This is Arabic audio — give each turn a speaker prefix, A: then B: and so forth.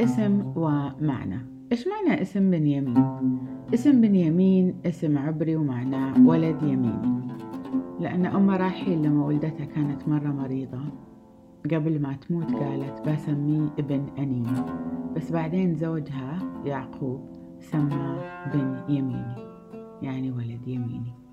A: اسم ومعنى. إيش معنى اسم بنيامين؟ اسم بنيامين اسم عبري ومعناه ولد يميني لأن أم راحيل لما ولدتها كانت مرة مريضة. قبل ما تموت قالت بسميه ابن أنيني بس بعدين زوجها يعقوب سماه بن يميني يعني ولد يميني.